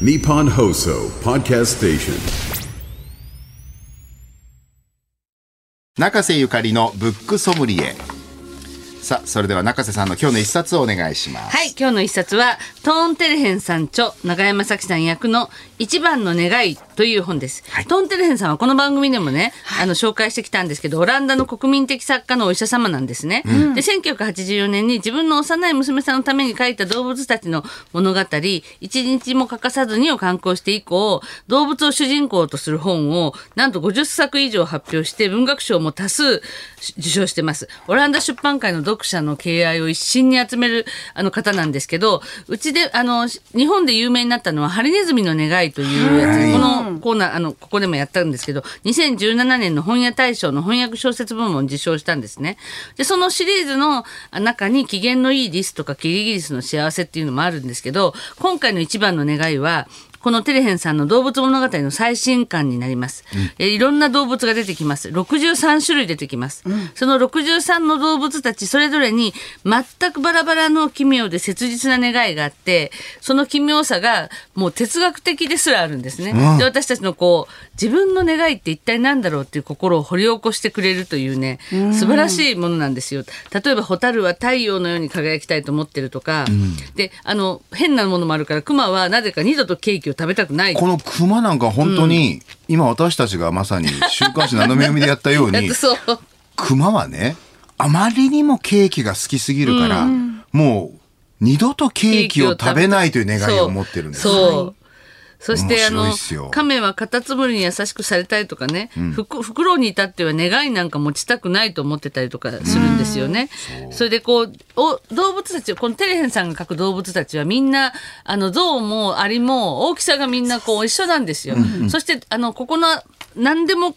Nippon Hoso Podcast Station. 中瀬ゆかりのブックソムリエさあそれでは中瀬さんの今日の一冊をお願いしますはい、今日の一冊は、トーンテレヘンさん著、永山咲さん役の一番の願いという本です。トーンテレヘンさんはこの番組でもね、あの、紹介してきたんですけど、オランダの国民的作家のお医者様なんですね。で、1984年に自分の幼い娘さんのために書いた動物たちの物語、一日も欠かさずにを刊行して以降、動物を主人公とする本を、なんと50作以上発表して、文学賞も多数受賞してます。オランダ出版界の読者の敬愛を一身に集めるあの方なんですけど、うちで、あの、日本で有名になったのは、ハリネズミの願いというやつ、このコーナー、あの、ここでもやったんですけど、2017年の本屋大賞の翻訳小説部門を受賞したんですね。で、そのシリーズの中に、機嫌のいいリスとか、キリギリスの幸せっていうのもあるんですけど、今回の一番の願いは、このテレヘンさんの動物物語の最新刊になります、えーいろんな動物が出てきます。63種類出てきます。その63の動物たちそれぞれに全くバラバラの奇妙で切実な願いがあって、その奇妙さがもう哲学的ですらあるんですね。で、私たちのこう、自分の願いって一体何だろうっていう心を掘り起こしてくれるというね、素晴らしいものなんですよ。例えば、ホタルは太陽のように輝きたいと思ってるとか、で、あの、変なものもあるから、クマはなぜか二度とケーキを食べたくない。このクマなんか本当に、今私たちがまさに週刊誌斜め読みでやったように。クマはねあまりにもケーキが好きすぎるから、もう二度とケーキを食べないという願いを持ってるんですそう。そしてあの亀はカタツムリに優しくされたいとかね、ふくフクロウに至っては願いなんか持ちたくないと思ってたりとかするんですよね。それでこうお動物たちこのテレヘンさんが描く動物たちはみんなあの象もアリも大きさがみんなこう一緒なんですよ。そしてあのここの何でも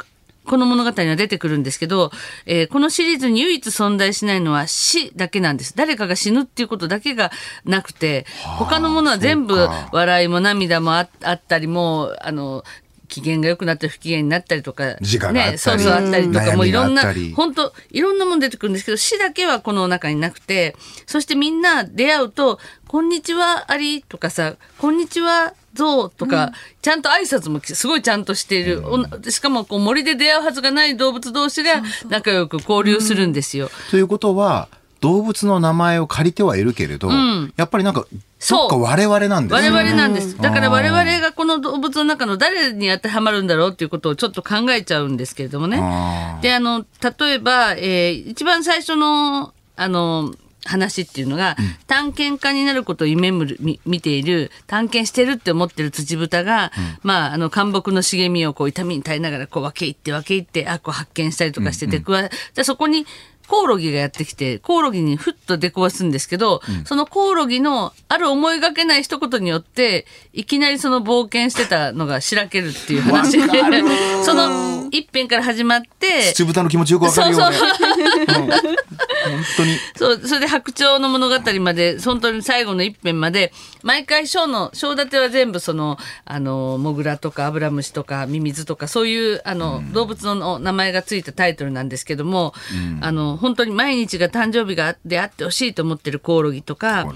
この物語には出てくるんですけど、えーこのシリーズに唯一存在しないのは死だけなんです。誰かが死ぬっていうことだけがなくて、他のものは全部笑いも涙もああったりも、あの、機嫌が良くなったり不機嫌になったりとか、自我があったり。ね、そうそうあったりとか、うんもういろんな本当いろんなもの出てくるんですけど、死だけはこの中になくて、そしてみんな出会うと、こんにちは、アリとかさ、こんにちは、ゾウとか、ちゃんと挨拶もすごいちゃんとしている。しかもこう森で出会うはずがない動物同士が仲良く交流するんですよ。ということは動物の名前を借りてはいるけれど、やっぱりなんかそう。どっか我々なんですね。々なんです。だから我々がこの動物の中の誰に当てはまるんだろうっていうことをちょっと考えちゃうんですけれどもね。あ。で、あの、例えば、えー一番最初の、あの、話っていうのが、探検家になることを夢見見ている探検してるって思ってる辻豚が、まああの干木の茂みをこう痛みに耐えながらこう分け入って分け入ってあこう発見したりとかして出くわ、でそこにコオロギがやってきて、コオロギにふっと出くわすんですけど、そのコオロギのある思いがけない一言によって、いきなりその冒険してたのがしらけるっていう話。で、その一編から始まって、土豚の気持ちよくわかるよねそうう。ん。本当に。そう、それで白鳥の物語まで、本当に最後の一編まで、毎回章の、章立ては全部その、あの、モグラとかアブラムシとかミミズとか、そういう、あの、動物の名前がついたタイトルなんですけども、あの、本当に毎日が誕生日がであってほしいと思ってるコオロギとか、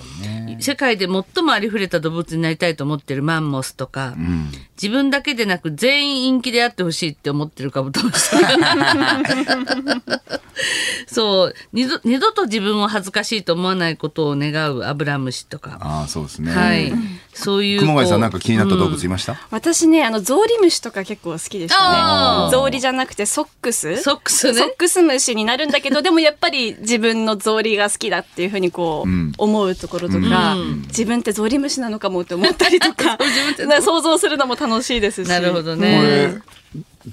世界で最もありふれた動物になりたいと思ってるマンモスとか、自分だけでなく全員陰気であってほしいって思ってるカブトムシとか。そう。二度二度と自分を恥ずかしいと思わないことを願うアブラムシとか、ああそうですね、はい、そういう熊谷さんなんか気になった動物いました、私ね、あの、ゾウリムシとか結構好きでしたね。ゾウリじゃなくてソックス？ソックスね。ソックス虫になるんだけど、でもやっぱり自分のゾウリが好きだっていうふうにこう、ん。思うところとか、自分ってゾウリムシなのかもって思ったりとか、な 想像するのも楽しいですし。なるほどこねれ。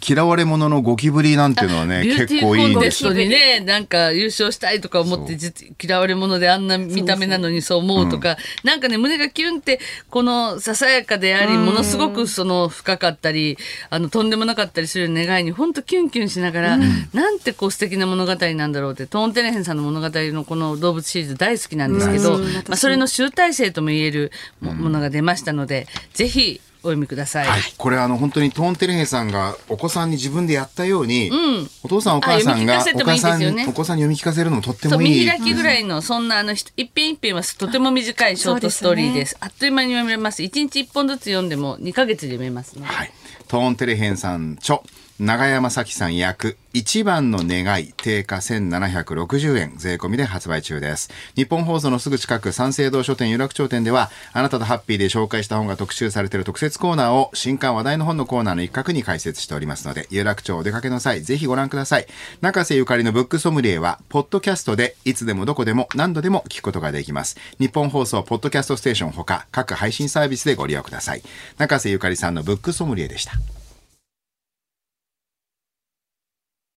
嫌われ者のゴキブリなんていうのはねビューティー結構いいんコンテスです。よトにね、なんか優勝したいとか思って、実嫌われ者であんな見た目なのにそう思うとか、なんかね、胸がキュンって、このささやかであり、ものすごくその深かったり、あの、とんでもなかったりする願いに、本当キュンキュンしながら、なんてこう素敵な物語なんだろうって、トーンテレヘンさんの物語のこの動物シリーズ大好きなんですけど、まあ、それの集大成とも言えるもものが出ましたので、ぜひ、お読みください。はい、これあの本当にトーンテレヘさんがお子さんに自分でやったように、お父さんお母さんがお母さんお子さんに読み聞かせるのもとってもいい見開きぐらいのそんなあのひ一編一編はとても短いショートストーリーです。あっという間に読めます。一日一本ずつ読んでも二ヶ月で読めますね。はい、トーンテレヘンさん著長山咲さん役一番の願い定価1760円税込みで発売中です。日本放送のすぐ近く三省堂書店有楽町店ではあなたとハッピーで紹介した本が特集されている特設コーナーを新刊話題の本のコーナーの一角に開設しておりますので有楽町お出かけの際ぜひご覧ください。中瀬ゆかりのブックソムリエはポッドキャストでいつでもどこでも何度でも聞くことができます。日本放送ポッドキャストステーションほか各配信サービスでご利用ください。中瀬ゆかりさんのブックソムリエでした。